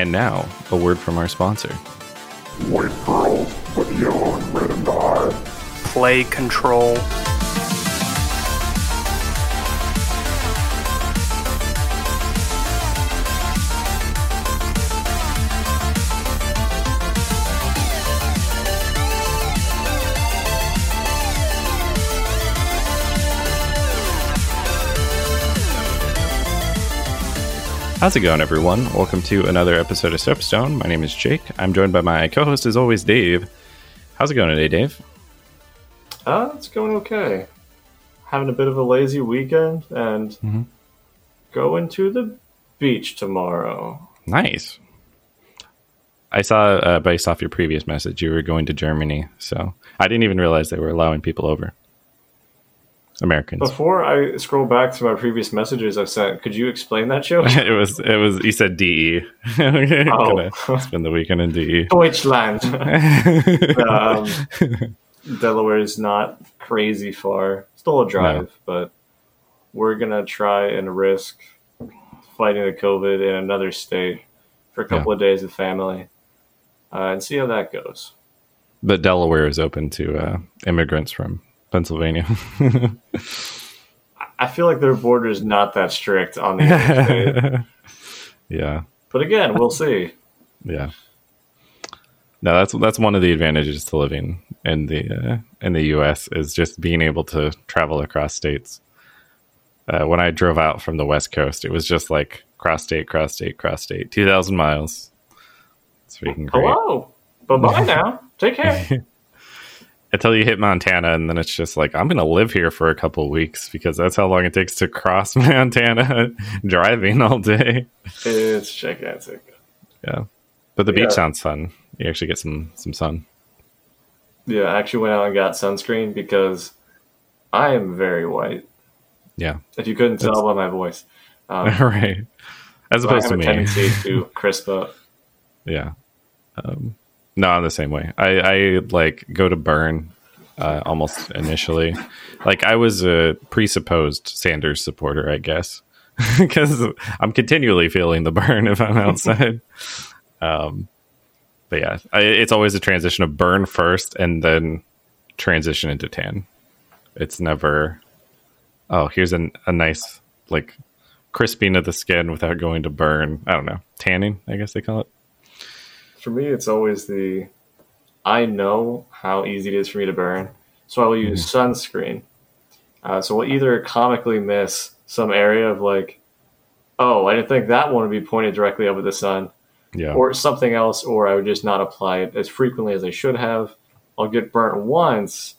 And now, a word from our sponsor. White girls with yellow and red and eye. Play control. How's it going, everyone? Welcome to another episode of Soapstone. My name is Jake. I'm joined by my co host, as always, Dave. How's it going today, Dave? Uh, it's going okay. Having a bit of a lazy weekend and Mhm. going to the beach tomorrow. Nice. I saw, uh, based off your previous message, you were going to Germany. So I didn't even realize they were allowing people over. Americans. Before I scroll back to my previous messages I've sent, could you explain that show? it was, it was, you said DE. Gonna spend the weekend in. DE. Deutschland. um, Delaware is not crazy far. Still a drive, but we're gonna try and risk fighting the COVID in another state for a couple of days with family uh, and see how that goes. but Delaware is open to uh, immigrants from Pennsylvania. I feel like their border is not that strict on the interstate. yeah, but again, we'll see. yeah. No, that's that's one of the advantages to living in the uh, in the U.S. is just being able to travel across states. Uh, when I drove out from the West Coast, it was just like cross state, cross state, cross state, two thousand miles. It's freaking great. Hello. Bye bye now. Take care. Until you hit Montana, and then it's just like I'm gonna live here for a couple weeks because that's how long it takes to cross Montana driving all day. it's gigantic. Yeah, but the beach sounds fun. You actually get some some sun. Yeah, I actually went out and got sunscreen because I am very white. Yeah, If you couldn't tell That's- by my voice. Um, right. As opposed have to a me. tendency to crisp up. Yeah. Um, no, I'm the same way. I, I like go to burn uh, almost initially. Like I was a presupposed Sanders supporter, I guess, because I'm continually feeling the burn if I'm outside. um, but yeah, I, it's always a transition of burn first and then transition into tan. It's never, oh, here's an, a nice like crisping of the skin without going to burn. I don't know, tanning, I guess they call it. For me, it's always the I know how easy it is for me to burn, so I will use sunscreen. Uh, so we'll either comically miss some area of like, oh, I didn't think that one would be pointed directly over the sun, Yeah. or something else, or I would just not apply it as frequently as I should have. I'll get burnt once,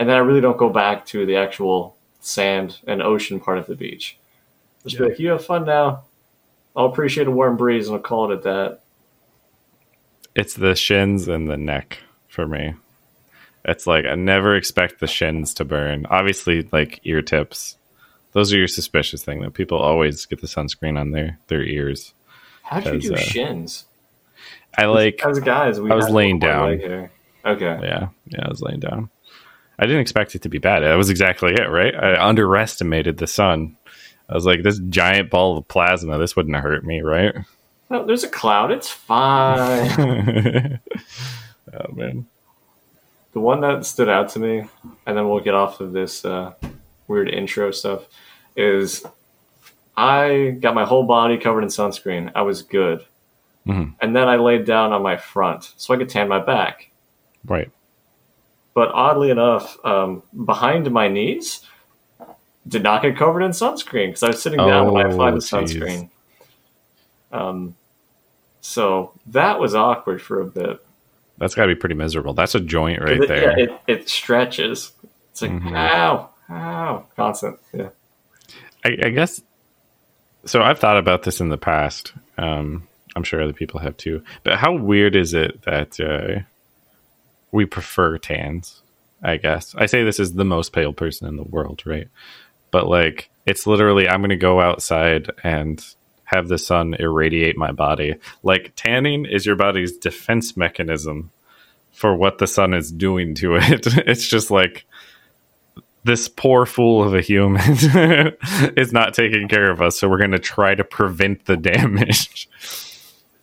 and then I really don't go back to the actual sand and ocean part of the beach. Just be like, you have fun now. I'll appreciate a warm breeze, and I'll call it at that. It's the shins and the neck for me. It's like I never expect the shins to burn. Obviously, like ear tips, those are your suspicious thing that people always get the sunscreen on their their ears. How'd you do uh, shins? I like, As guys, we I was laying down. Okay. yeah, yeah. I was laying down. I didn't expect it to be bad. That was exactly it, right? I underestimated the sun. I was like, this giant ball of plasma, this wouldn't hurt me, right? No, there's a cloud. It's fine. oh man, the one that stood out to me, and then we'll get off of this uh, weird intro stuff, is I got my whole body covered in sunscreen. I was good. Mhm. And then I laid down on my front so I could tan my back. right. But oddly enough, um, behind my knees, did not get covered in sunscreen because I was sitting down when I Oh, applied the jeez. sunscreen. Um, so that was awkward for a bit. That's got to be pretty miserable. That's a joint right it, there. Yeah, it, it stretches. It's like, Mhm. ow, ow, constant. Yeah. I, I guess so. I've thought about this in the past. Um, I'm sure other people have too. But how weird is it that uh, we prefer tans? I guess I say this is the most pale person in the world, right? But like, it's literally I'm going to go outside and have the sun irradiate my body. Like tanning is your body's defense mechanism for what the sun is doing to it. It's just like this poor fool of a human is not taking care of us, so we're going to try to prevent the damage.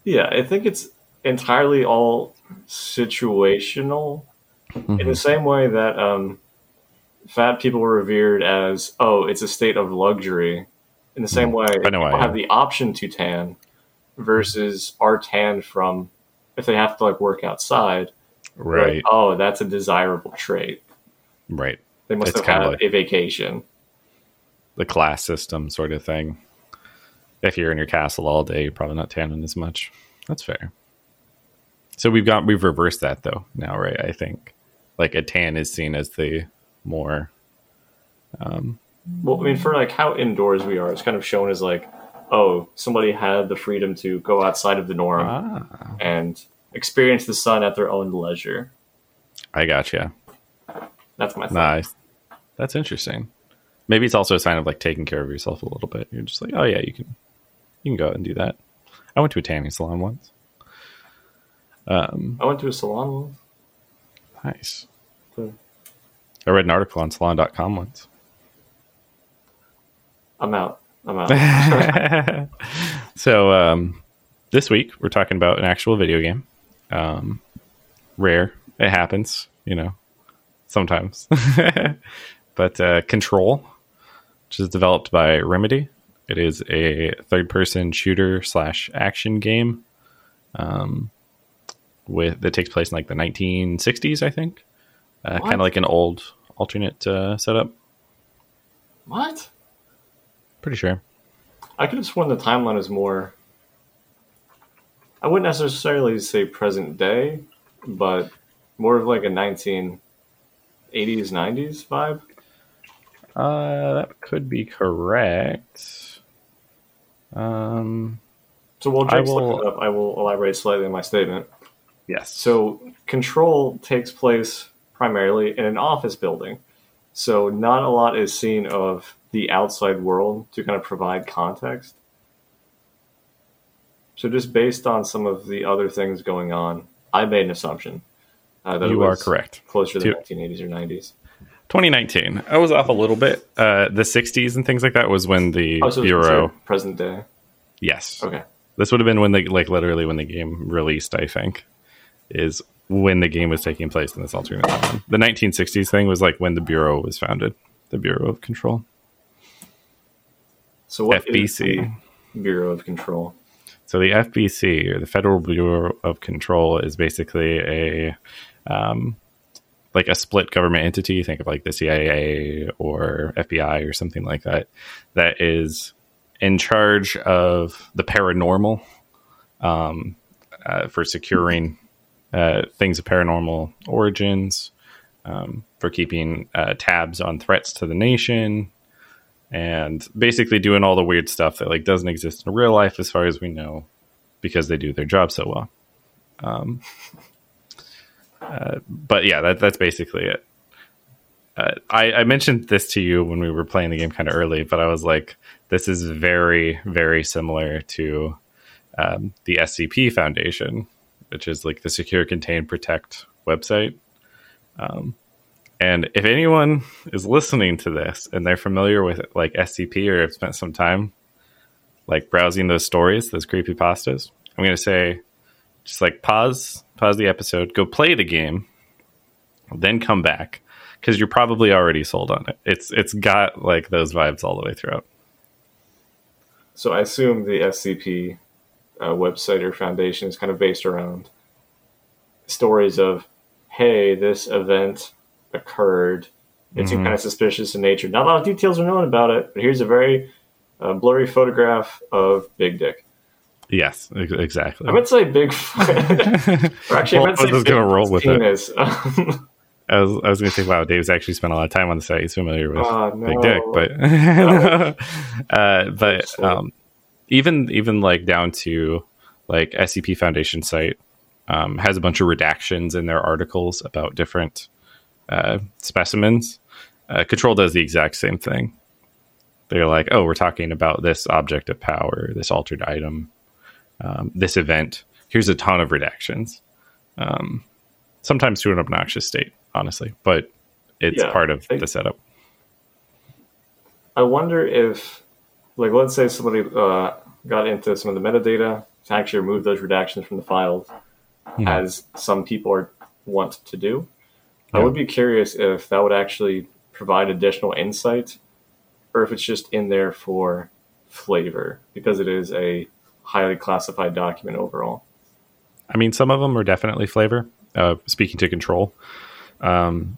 Yeah, I think it's entirely all situational in the same way that um, fat people were revered as, oh, it's a state of luxury. In the same way, I know people have the option to tan versus are tanned from if they have to like work outside. they're like, Right. oh, that's a desirable trait. Right. They must It's have had like- a vacation. The class system sort of thing. If you're in your castle all day, you're probably not tanning as much. That's fair. So we've got we've reversed that though now, right? I think like a tan is seen as the more um, Well, I mean, for like how indoors we are, it's kind of shown as like, oh, somebody had the freedom to go outside of the norm ah. and experience the sun at their own leisure. I gotcha. That's my thought. Nice. That's interesting. Maybe it's also a sign of like taking care of yourself a little bit. You're just like, oh yeah, you can you can go out and do that. I went to a tanning salon once. Um, I went to a salon once. nice. Hmm. I read an article on salon.com once. I'm out. I'm out. so um, this week we're talking about an actual video game. Um, rare, it happens, you know, sometimes. but uh, Control, which is developed by Remedy, it is a third-person shooter slash action game. Um, with that takes place in like the 1960s, I think. Uh, kind of like an old alternate uh, setup. what? Pretty sure. I could have sworn the timeline is more. I wouldn't necessarily say present day, but more of like a 1980s, 90s vibe. Uh, that could be correct. Um, So while I Jake's will- looking it up, I will elaborate slightly on my statement. yes. So, control takes place primarily in an office building. So, not a lot is seen of the outside world to kind of provide context. So, just based on some of the other things going on, I made an assumption. Uh, that it you are correct. Closer to the 1980s or 90s. 2019. I was off a little bit. Uh, the 60s and things like that was when the Oh, so present day. Yes. Okay. This would have been when they like literally when the game released. I think is when the game was taking place in this alternate timeline. The 1960s thing was like when the Bureau was founded. The Bureau of Control. So, what FBC. Bureau of Control? So the FBC or the Federal Bureau of Control is basically a um, like a split government entity. Think of like the CIA or FBI or something like that. That is in charge of the paranormal um, uh, for securing uh, things of paranormal origins, um, for keeping uh, tabs on threats to the nation, and basically doing all the weird stuff that like doesn't exist in real life as far as we know because they do their job so well. Um, uh, but yeah that, that's basically it. Uh, I, I mentioned this to you when we were playing the game kind of early but i was like this is very very similar to um, the scp foundation which is like the secure contain protect website. Um, and if anyone is listening to this and they're familiar with like SCP or have spent some time like browsing those stories, those creepy pastas, I'm going to say just like pause, pause the episode, go play the game, then come back because you're probably already sold on it. It's it's got like those vibes all the way throughout. So, I assume the SCP uh, website or foundation is kind of based around stories of, hey, this event occurred. It seemed Mhm. kind of suspicious in nature. Not a lot of details are known about it, but here's a very uh, blurry photograph of Big Dick. Yes, ex- exactly. I meant to say Bigfoot. or actually, Well, I meant to I was gonna roll Bigfoot's with it. I was, I was going to say, wow, Dave's actually spent a lot of time on the site. He's familiar with Oh, Big. Dick, but uh, but um, even even like down to like SCP Foundation site um, has a bunch of redactions in their articles about different uh, specimens. Uh, Control does the exact same thing. They're like, oh, we're talking about this object of power, this altered item, um, this event. Here's a ton of redactions. Um, sometimes to an obnoxious state, honestly, but it's Yeah, part of I- the setup. I wonder if, like, let's say somebody uh, got into some of the metadata, to actually remove those redactions from the files, Hmm. as some people are want to do. I would be curious if that would actually provide additional insight, or if it's just in there for flavor because it is a highly classified document overall. I mean, some of them are definitely flavor. Uh, speaking to control, um,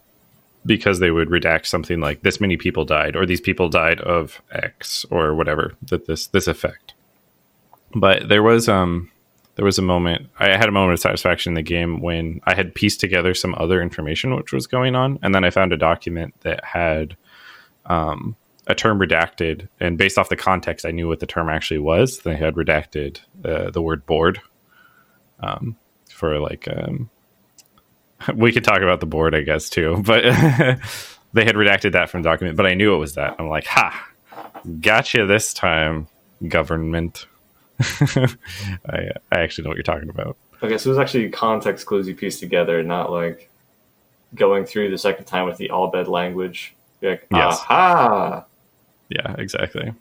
because they would redact something like this many people died, or these people died of X, or whatever that this this effect. But there was um there was a moment I had a moment of satisfaction in the game when I had pieced together some other information which was going on, and then I found a document that had um, a term redacted, and based off the context, I knew what the term actually was. They had redacted uh, the word board um, for like um, we could talk about the board, I guess, too. But they had redacted that from the document, but I knew it was that. I'm like, ha, gotcha this time, government. I, I actually know what you're talking about. Okay, so it was actually context clues you pieced together, not like going through the second time with the all bed language. You're like, Yes. aha! Yeah, exactly.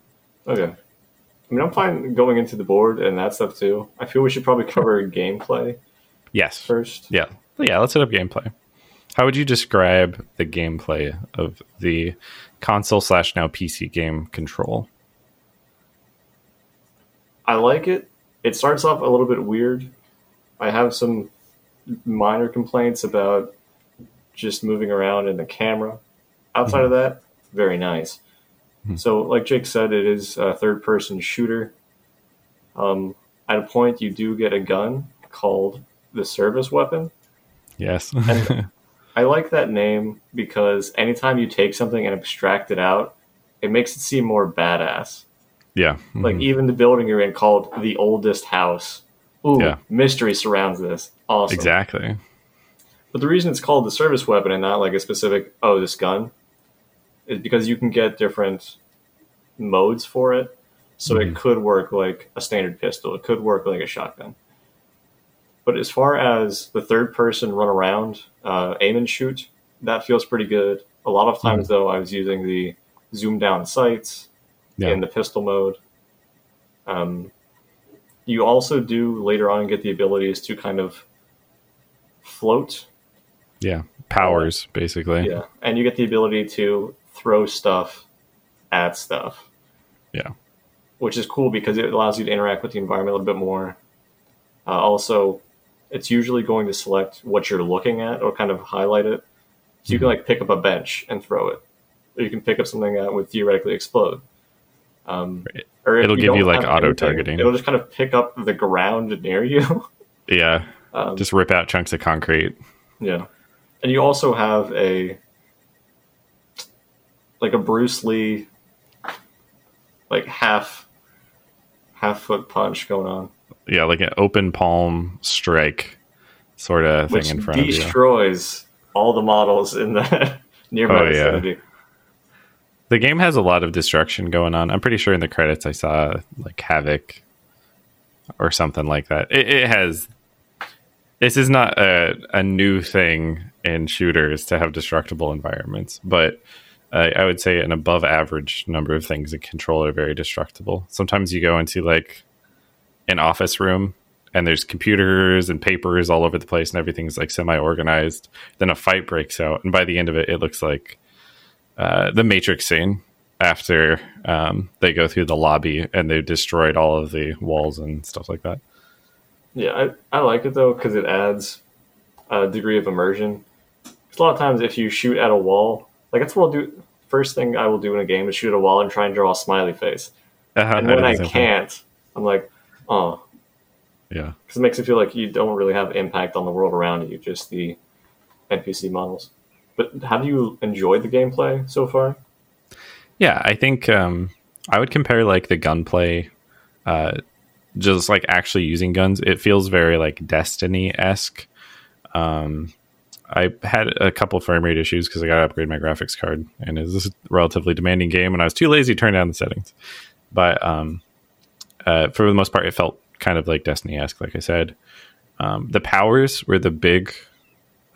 Okay. I mean, I'm fine going into the board and that stuff too. I feel we should probably cover gameplay Yes. first. Yeah. Yeah, let's set up gameplay. How would you describe the gameplay of the console slash now PC game control? I like it. It starts off a little bit weird. I have some minor complaints about just moving around in the camera. Outside of that, very nice. So, like Jake said, it is a third person shooter. Um, at a point, you do get a gun called the service weapon. Yes. And I like that name because anytime you take something and abstract it out, it makes it seem more badass. Yeah. Like Mhm. even the building you're in called the oldest house. Ooh, Yeah. mystery surrounds this. Awesome. exactly. But the reason it's called the service weapon and not like a specific oh this gun is because you can get different modes for it. So it could work like a standard pistol. It could work like a shotgun. But as far as the third person run around, uh, aim and shoot, that feels pretty good. A lot of times though, I was using the zoom down sights Yeah. in the pistol mode. Um, you also do later on get the abilities to kind of float Yeah. Powers, basically. yeah, and you get the ability to throw stuff at stuff. Yeah. which is cool because it allows you to interact with the environment a little bit more. Uh, also, it's usually going to select what you're looking at or kind of highlight it. So you can like pick up a bench and throw it, or you can pick up something that would theoretically explode. Um, Right. It'll give you, like, auto anything, targeting. It'll just kind of pick up the ground near you. Yeah. Um, Just rip out chunks of concrete. Yeah. And you also have a like a Bruce Lee like half half foot punch going on. Yeah, like an open palm strike sort of thing in front of you. destroys all the models in the nearby Oh, yeah. The game has a lot of destruction going on. I'm pretty sure in the credits I saw like Havoc or something like that. It, it has. This is not a, a new thing in shooters to have destructible environments, but uh, I would say an above average number of things in control are very destructible. Sometimes you go into like an office room and there's computers and papers all over the place and everything's like semi organized. Then a fight breaks out, and by the end of it, it looks like uh, the Matrix scene after um, they go through the lobby and they've destroyed all of the walls and stuff like that. Yeah, I, I like it though because it adds a degree of immersion. 'Cause a lot of times, if you shoot at a wall, like that's what I'll do. First thing I will do in a game is shoot at a wall and try and draw a smiley face. Uh-huh, And when I can't, I'm like, oh, yeah, because it makes it feel like you don't really have impact on the world around you, just the NPC models. But have you enjoyed the gameplay so far? yeah, I think um, I would compare like the gunplay, uh, just like actually using guns. It feels very like Destiny esque. Um, I had a couple frame rate issues because I got to upgrade my graphics card, and it's this relatively demanding game, and I was too lazy to turn down the settings. But um, uh, for the most part, it felt kind of like Destiny esque, like I said. Um, the powers were the big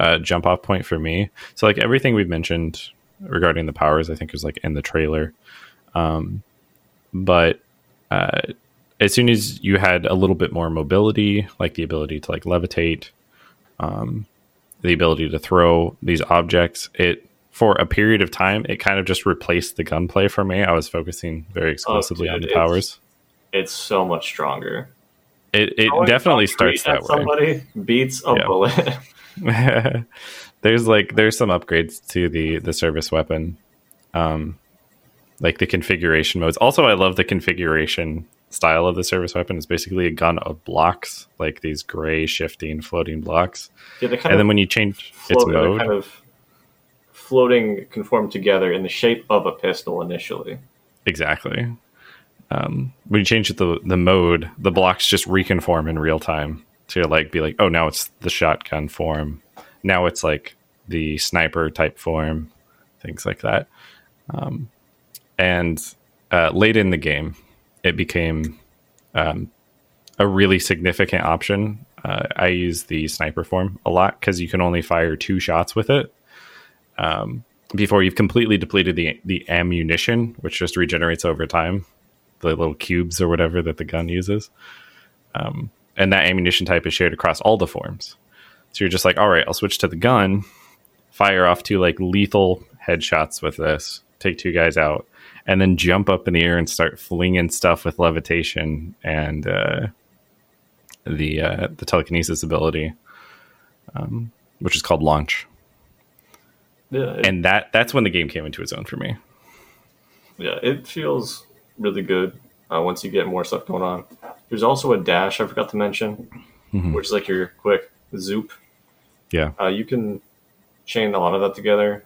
uh, jump off point for me. So, like everything we've mentioned regarding the powers, I think was like in the trailer. Um, but uh, as soon as you had a little bit more mobility, like the ability to like levitate, um, the ability to throw these objects, it for a period of time, it kind of just replaced the gunplay for me. I was focusing very exclusively dude, on the powers. It's so much stronger. It it definitely starts that at way. Somebody beats a Yeah. bullet. there's like there's some upgrades to the the service weapon um like the configuration modes. Also i love the configuration style of the service weapon. It's basically a gun of blocks like these gray shifting floating blocks. Yeah, they kind and then when you change float, they're mode kind of floating conform together in the shape of a pistol initially. exactly. Um when you change the the mode the blocks just reconform in real time to like be like oh now it's the shotgun form. Now it's like the sniper type form things like that. Um, and uh, late in the game it became um, a really significant option. Uh, i use the sniper form a lot because you can only fire two shots with it um, before you've completely depleted the the ammunition which just regenerates over time the little cubes or whatever that the gun uses. Um, and that ammunition type is shared across all the forms. So you're just like all right i'll switch to the gun fire off two like lethal headshots with this take two guys out and then jump up in the air and start flinging stuff with levitation and uh, the uh, the telekinesis ability um, which is called launch. Yeah, it, and that that's when the game came into its own for me. Yeah, it feels really good uh, once you get more stuff going on. There's also a dash I forgot to mention, Mhm. which is like your quick zoop. yeah Uh, you can chain a lot of that together.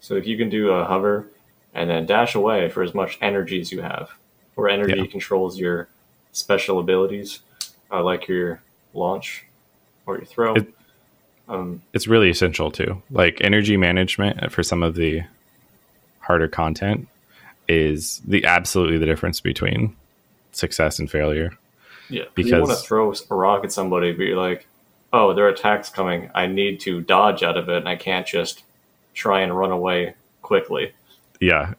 So if you can do a hover and then dash away for as much energy as you have, where energy Yeah. controls your special abilities, uh, like your launch or your throw. It- um, it's really essential too. Like energy management for some of the harder content is the absolutely the difference between success and failure. yeah, because you want to throw a rock at somebody, but you're like, oh, their attack's coming. I need to dodge out of it, and I can't just try and run away quickly. Yeah,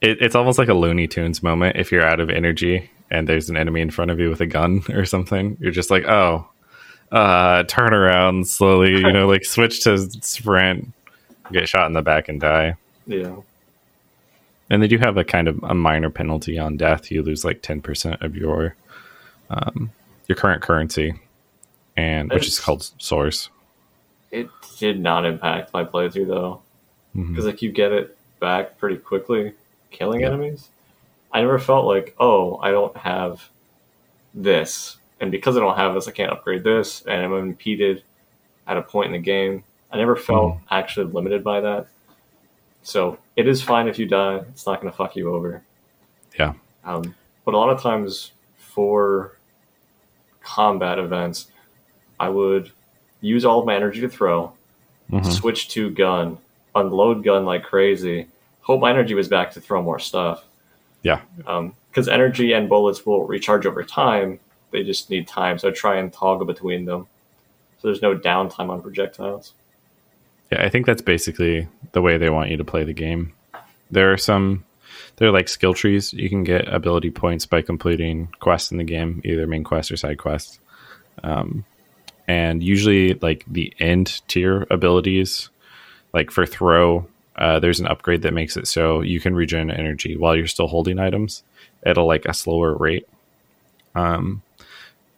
it, it's almost like a Looney Tunes moment if you're out of energy and there's an enemy in front of you with a gun or something. You're just like, oh, uh, turn around slowly. You know, like switch to sprint, get shot in the back and die. Yeah, And they do have a kind of a minor penalty on death. You lose like ten percent of your um, your current currency, and which is called source. it did not impact my playthrough though. Because like you get it back pretty quickly killing Yeah. enemies i never felt like oh i don't have this and because i don't have this i can't upgrade this and i'm impeded at a point in the game i never felt Mm-hmm. actually limited by that so it is fine if you die it's not going to fuck you over Yeah. um, but a lot of times for combat events i would use all of my energy to throw Mhm. switch to gun, unload gun like crazy. Hope my energy was back to throw more stuff. Yeah. Because energy and bullets will recharge over time. They just need time, so I try and toggle between them. So there's no downtime on projectiles. Yeah, I think that's basically the way they want you to play the game. There are some, they're like skill trees. You can get ability points by completing quests in the game, either main quest or side quests. Um, and usually, like the end tier abilities, like for throw, uh, there's an upgrade that makes it so you can regen energy while you're still holding items at a like a slower rate. Um,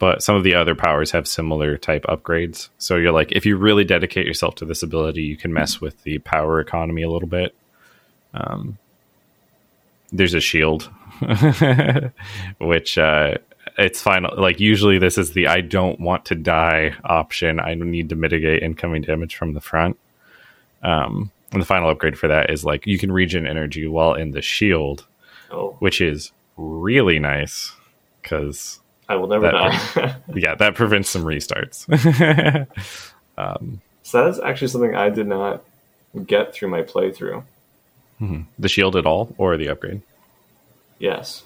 but some of the other powers have similar type upgrades. So you're like, if you really dedicate yourself to this ability, you can mess with the power economy a little bit. Um, there's a shield, which uh, it's fine. Like usually, this is the I don't want to die option. I need to mitigate incoming damage from the front. Um, and the final upgrade for that is like you can regen energy while in the shield, Oh, which is really nice because I will never That- die. yeah, that prevents some restarts. um, so that is actually something I did not get through my playthrough. the shield at all or the upgrade? Yes.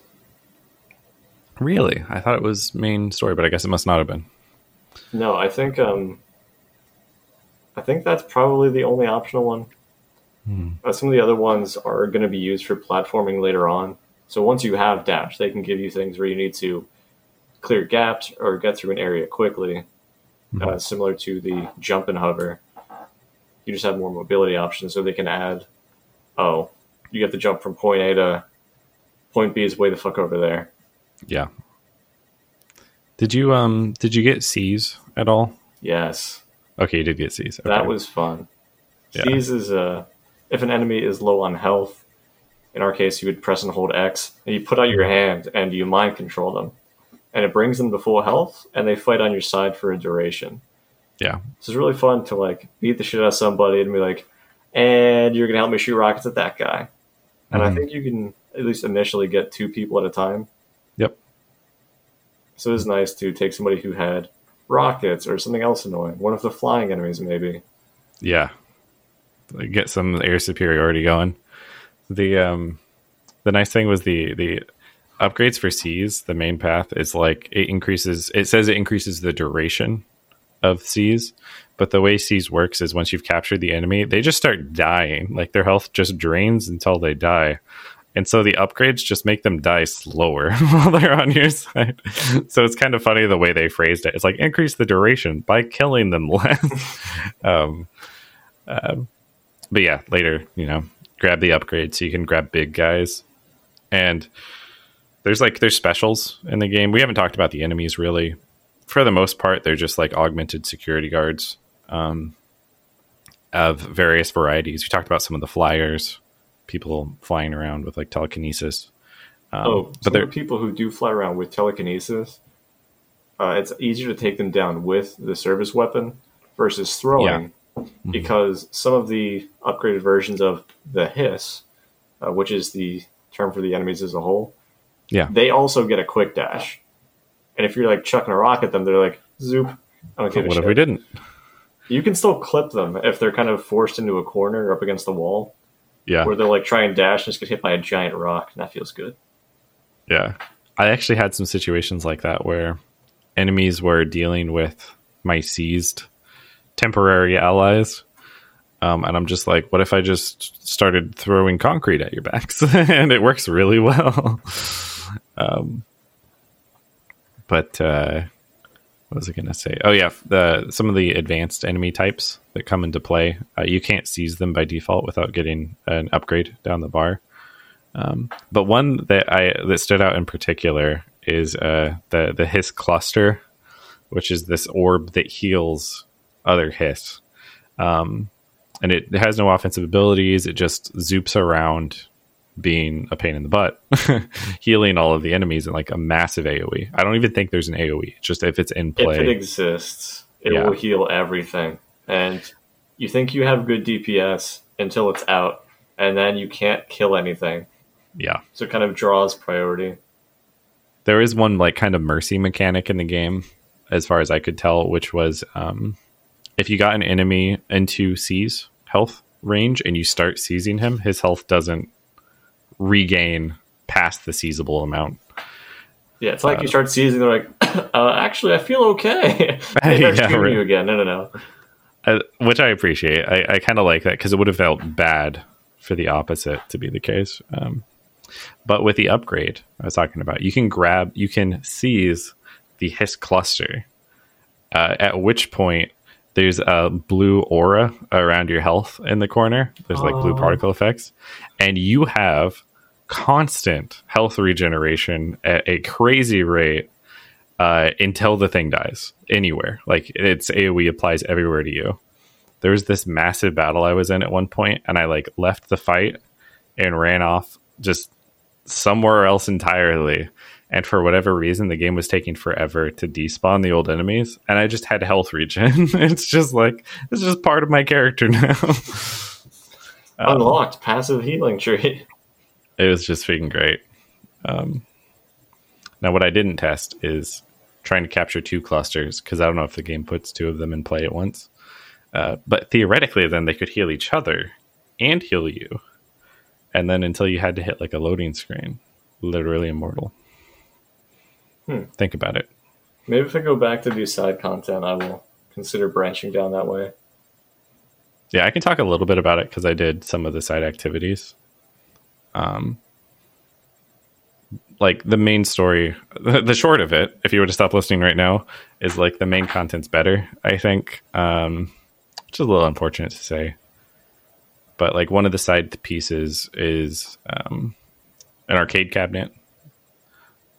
Really? I thought it was main story, but I guess it must not have been. No, I think um, I think that's probably the only optional one. Hmm. Uh, some of the other ones are going to be used for platforming later on. So once you have dash, they can give you things where you need to clear gaps or get through an area quickly, uh, similar to the jump and hover. You just have more mobility options, so they can add. Oh, you get to jump from point A to point B is way the fuck over there. Yeah. Did you um did you get Seize at all? Yes, Okay, you did get Seize. Okay. that was fun. Yeah. These is uh, if an enemy is low on health, in our case, you would press and hold X, and you put out your hand and you mind control them, and it brings them to full health, and they fight on your side for a duration. yeah. So it's really fun to like beat the shit out of somebody and be like, and you're gonna help me shoot rockets at that guy. And I Mhm. think you can at least initially get two people at a time. Yep. So it's nice to take somebody who had rockets or something else annoying. One of the flying enemies, maybe. Yeah. Get some air superiority going. The um the nice thing was the the upgrades for Seize, the main path is like it increases it says it increases the duration of Seize, but the way Seize works is once you've captured the enemy, they just start dying. Like their health just drains until they die. And so the upgrades just make them die slower while they're on your side. So it's kind of funny the way they phrased it. It's like increase the duration by killing them less. um, um, but yeah, later, you know, grab the upgrade so you can grab big guys. And there's like there's specials in the game. We haven't talked about the enemies really. For the most part, they're just like augmented security guards um, of various varieties. We talked about some of the flyers, people flying around with like telekinesis. Um, oh, but there are people who do fly around with telekinesis. Uh, it's easier to take them down with the service weapon versus throwing, Mm-hmm. because some of the upgraded versions of the hiss, uh, which is the term for the enemies as a whole, Yeah. they also get a quick dash. And if you're like chucking a rock at them, they're like zoop. I don't give what shit. if we didn't? You can still clip them if they're kind of forced into a corner or up against the wall, Yeah. where they'll like try and dash and just get hit by a giant rock, and that feels good. Yeah. I actually had some situations like that where enemies were dealing with my seized temporary allies. Um, and I'm just like, what if I just started throwing concrete at your backs? and it works really well. um, but uh, what was I going to say? Oh, yeah. The, some of the advanced enemy types that come into play, uh, you can't seize them by default without getting an upgrade down the bar. Um, but one that I that stood out in particular is uh, the the hiss cluster, which is this orb that heals other hiss, um, and it, it has no offensive abilities. It just zoops around, being a pain in the butt, healing all of the enemies in like a massive AOE. I don't even think there's an AOE. Just if it's in play, If it exists, it Yeah. will heal everything. And you think you have good DPS until it's out, and then you can't kill anything. yeah. So it kind of draws priority. there is one like kind of mercy mechanic in the game as far as i could tell which was um, if you got an enemy into seize health range and you start seizing him his health doesn't regain past the seizable amount Yeah, it's like Uh, you start seizing, they're like, uh, actually, I feel okay. they start Yeah, right. you again. No, no, no. uh, which i appreciate i, I kind of like that because it would have felt bad for the opposite to be the case um, but with the upgrade i was talking about you can grab you can seize the hiss cluster uh, at which point there's a blue aura around your health in the corner there's like blue Oh. particle effects and you have constant health regeneration at a crazy rate uh, until the thing dies anywhere. Like its AoE applies everywhere to you. There was this massive battle I was in at one point, and I like left the fight and ran off just somewhere else entirely. And for whatever reason, the game was taking forever to despawn the old enemies, and I just had health regen. it's just like it's just part of my character now. Um, Unlocked passive healing tree. it was just freaking great. Um, now, what I didn't test is trying to capture two clusters because I don't know if the game puts two of them in play at once. Uh, but theoretically, then they could heal each other and heal you, and then until you had to hit like a loading screen, literally immortal. Hmm. Think about it. Maybe if I go back to do side content, I will consider branching down that way. Yeah, I can talk a little bit about it because I did some of the side activities. Um, like the main story, the short of it, if you were to stop listening right now, is like the main content's better. I think, um, which is a little unfortunate to say, but like one of the side pieces is um, an arcade cabinet,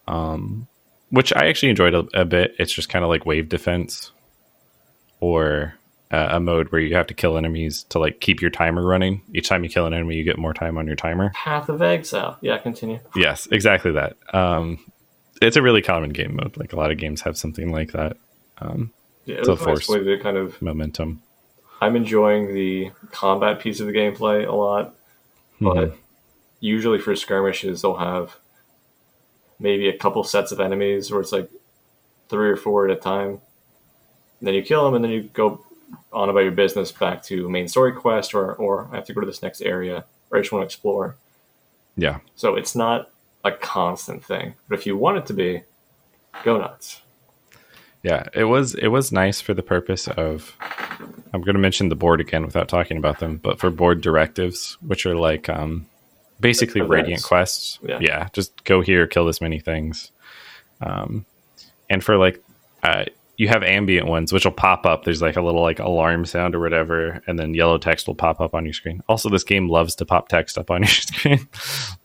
um, which I actually enjoyed a, a bit. It's just kind of like wave defense, or uh, a mode where you have to kill enemies to like keep your timer running. Each time you kill an enemy, you get more time on your timer. Path of Exile. Yeah, continue. Yes, exactly that. Um, it's a really common game mode. Like a lot of games have something like that. Um, Yeah, it So was a nice force. way to kind of. momentum. I'm enjoying the combat piece of the gameplay a lot, but Mhm. usually for skirmishes, they'll have maybe a couple sets of enemies where it's like three or four at a time. And then you kill them, and then you go on about your business back to main story quest, or or I have to go to this next area, or I just want to explore. Yeah, So it's not a constant thing, but if you want it to be, go nuts. yeah. It was it was nice for the purpose of. I'm going to mention the board again without talking about them, but for board directives, which are like um, basically Events. radiant quests. Yeah. just go here, kill this many things. Um, and for like, uh, you have ambient ones which will pop up. There's like a little like alarm sound or whatever, and then yellow text will pop up on your screen. Also, this game loves to pop text up on your screen,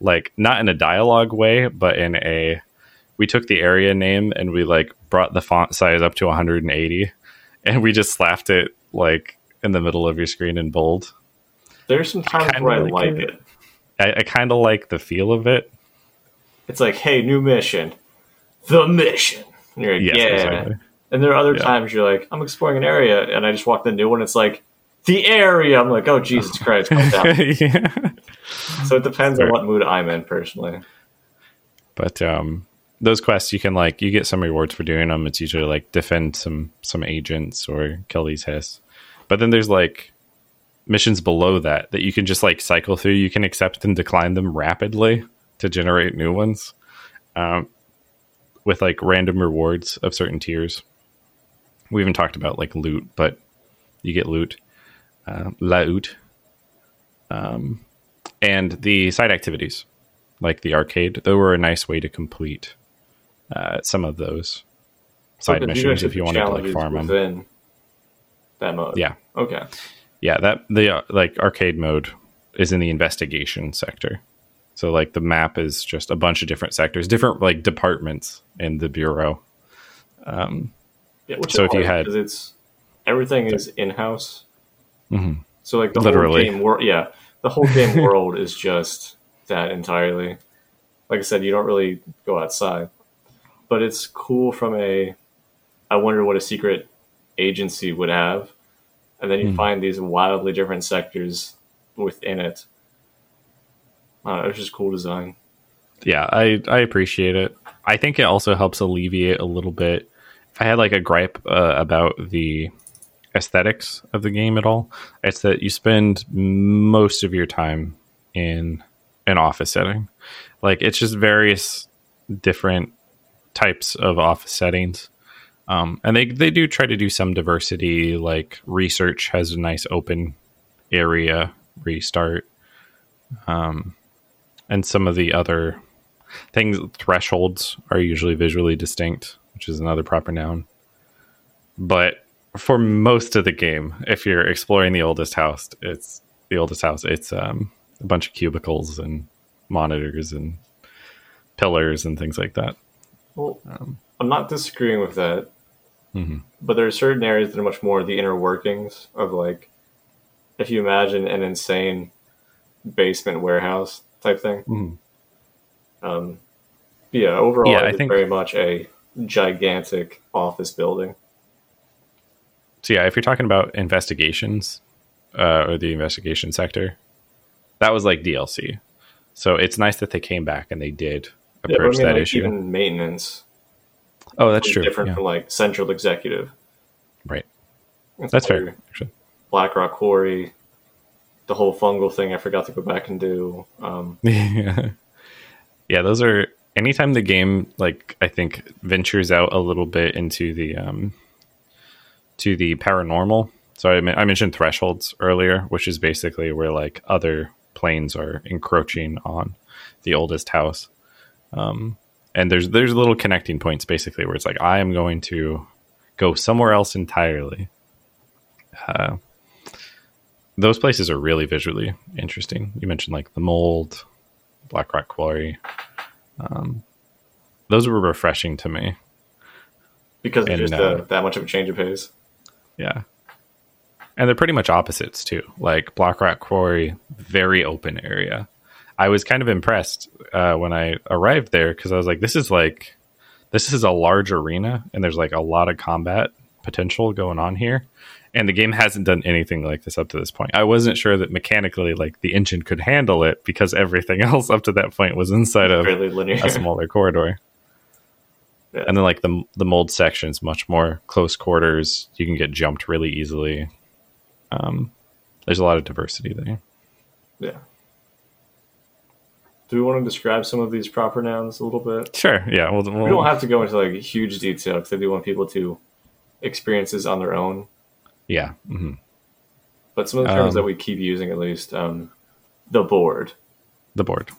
like not in a dialogue way, but in a. We took the area name and we like brought the font size up to 180, and we just slapped it like in the middle of your screen in bold. There's some times Kinda where I like like it. it. I, I kind of like the feel of it. It's like, hey, new mission, the mission. And you're like, Yes, yeah. exactly. And there are other Yeah. times you're like, I'm exploring an area, and I just walk the new one. It's like the area. I'm like, oh Jesus Christ, yeah. so it depends on what mood I'm in personally. But um, those quests, you can like you get some rewards for doing them. It's usually like defend some some agents or kill these hiss. But then there's like missions below that that you can just like cycle through. You can accept and decline them rapidly to generate new ones, um, with like random rewards of certain tiers. We even talked about like loot, but you get loot, uh, loot, um, and the side activities like the arcade. They were a nice way to complete uh, some of those side these missions if you wanted to like farm them. that mode. Yeah, Okay. Yeah. That the uh, like arcade mode is in the investigation sector. So like the map is just a bunch of different sectors, different like departments in the bureau. Yeah, which So if you had- it's everything is in house. Mhm. So like the Literally. whole game world, yeah, the whole game world is just that entirely. Like I said, you don't really go outside, but it's cool from a. I wonder what a secret agency would have, and then you Hmm. find these wildly different sectors within it. Uh, it's just cool design. yeah, I I appreciate it. I think it also helps alleviate a little bit. If I had like a gripe uh, about the aesthetics of the game at all, it's that you spend most of your time in an office setting. Like it's just various different types of office settings. Um, and they, they do try to do some diversity, like research has a nice open area restart. Um, and some of the other things thresholds are usually visually distinct which is another proper noun. But for most of the game if you're exploring the oldest house it's the oldest house it's um, a bunch of cubicles and monitors and pillars and things like that. Well, I'm not disagreeing with that, Mhm. but there are certain areas that are much more the inner workings of like, if you imagine an insane basement warehouse type thing. Mhm. Um, yeah, overall, Yeah, I it's think- very much a gigantic office building. so yeah if you're talking about investigations uh, or the investigation sector that was like dlc so it's nice that they came back and they did Yeah, I approach mean, that like, issue even maintenance oh that's true different yeah. from like central executive. right It's that's fair actually BlackRock Quarry, the whole fungal thing. I forgot to go back and do. Um, yeah yeah those are anytime the game like i think ventures out a little bit into the um to the paranormal so i, I mentioned thresholds earlier which is basically where like other planes are encroaching on the oldest house um and there's there's little connecting points basically where it's like I am going to go somewhere else entirely. Uh, those places are really visually interesting. You mentioned like the mold, Black Rock Quarry. Um, those were refreshing to me. because And, there's uh, that much of a change of pace. Yeah. And they're pretty much opposites too. Like Black Rock Quarry, very open area. I was kind of impressed uh, when I arrived there because I was like, this is like, this is a large arena and there's like a lot of combat potential going on here. And the game hasn't done anything like this up to this point. I wasn't sure that mechanically, like the engine could handle it because everything else up to that point was inside of a smaller corridor. Yeah. And then like the the mold section is much more close quarters. You can get jumped really easily. Um, there's a lot of diversity there. yeah. Do we want to describe some of these proper nouns a little bit? Sure. Yeah. Well, We don't have to go into like huge detail because I do want people to experience this on their own. yeah. hmm But some of the terms Um, that we keep using, at least, um, the board. The board.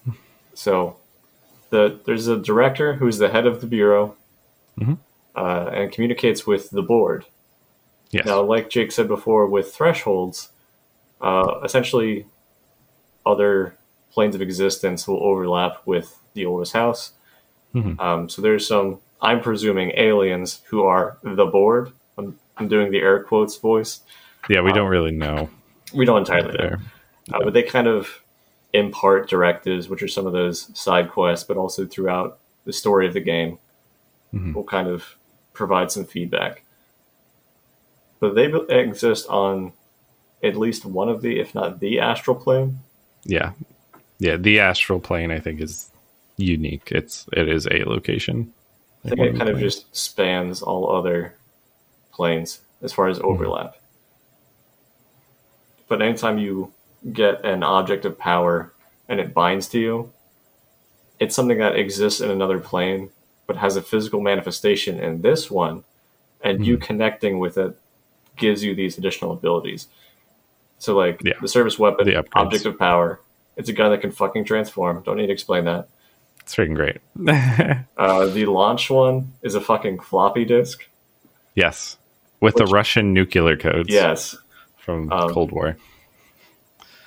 So the there's a director who's the head of the bureau Mhm. uh, and communicates with the board. Yes. Now, like Jake said before, with thresholds, uh, essentially other planes of existence will overlap with the oldest house. Mhm. Um, so there's some, I'm presuming, aliens who are the board. I'm, I'm doing the air quotes voice. yeah. We don't really know We don't entirely know. Uh, but they kind of impart directives, which are some of those side quests, but also throughout the story of the game, Mhm. will kind of provide some feedback. But they exist on at least one of the, if not the astral plane. Yeah. Yeah. The astral plane, I think, is unique. It's it is a location. I think it kind of just spans all other planes as far as hmm. overlap. But anytime you get an object of power and it binds to you, it's something that exists in another plane but has a physical manifestation in this one, and you hmm. connecting with it gives you these additional abilities. So, like Yeah. the service weapon, The object of power, it's a gun that can fucking transform. Don't need to explain that. It's freaking great. Uh, the launch one is a fucking floppy disk. yes. With Which- the Russian nuclear codes Yes, from Um, Cold War.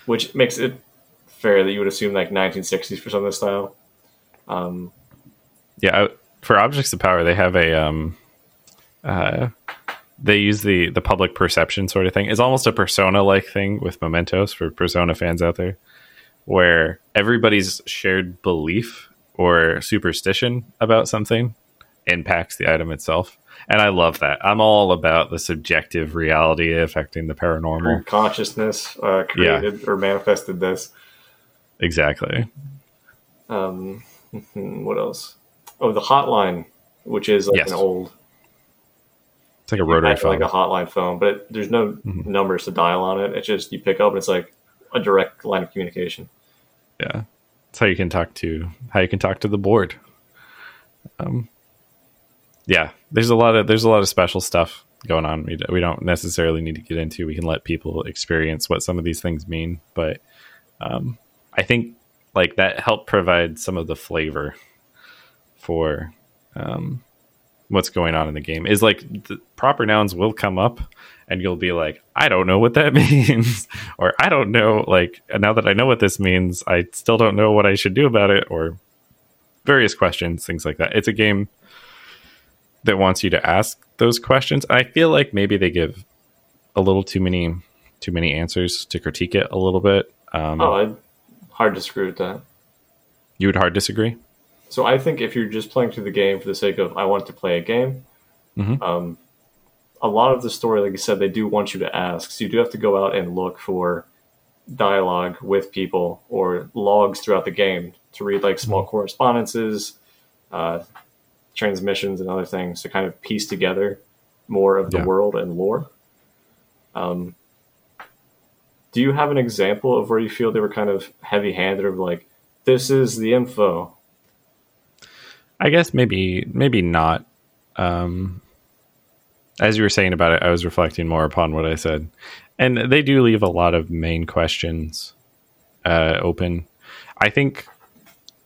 which makes it fair that you would assume like 1960s for some of this style. Um, Yeah, I- for objects of power, they have a um, uh, they use the the public perception sort of thing. It's almost a persona like thing with mementos for persona fans out there, where everybody's shared belief or superstition about something impacts the item itself. And I love that. I'm all about the subjective reality affecting the paranormal. consciousness uh, created or manifested this. Exactly. Um, what else? Oh, the hotline, which is like Yes. an old, It's like a rotary phone, like a hotline phone, but it, there's no Mhm. numbers to dial on it. It's just you pick up and it's like a direct line of communication. yeah. It's how you can talk to how you can talk to the board. Um yeah there's a lot of there's a lot of special stuff going on we, we don't necessarily need to get into. We can let people experience what some of these things mean but um i think like that helped provide some of the flavor for um what's going on in the game is like the proper nouns will come up and you'll be like i don't know what that means or i don't know like now that i know what this means i still don't know what i should do about it or various questions things like that. It's a game that wants you to ask those questions. I feel like maybe they give a little too many too many answers to critique it a little bit. Um, Oh, I'd hard disagree with that. you would hard disagree So I think if you're just playing through the game for the sake of I want to play a game, Mhm. um, a lot of the story, like you said, they do want you to ask. So you do have to go out and look for dialogue with people or logs throughout the game to read like small correspondences, uh, transmissions, and other things to kind of piece together more of the Yeah. world and lore. Um, do you have an example of where you feel they were kind of heavy-handed, of like, this is the info, I guess maybe maybe not. Um, as you were saying about it, I was reflecting more upon what I said, and they do leave a lot of main questions uh, open. I think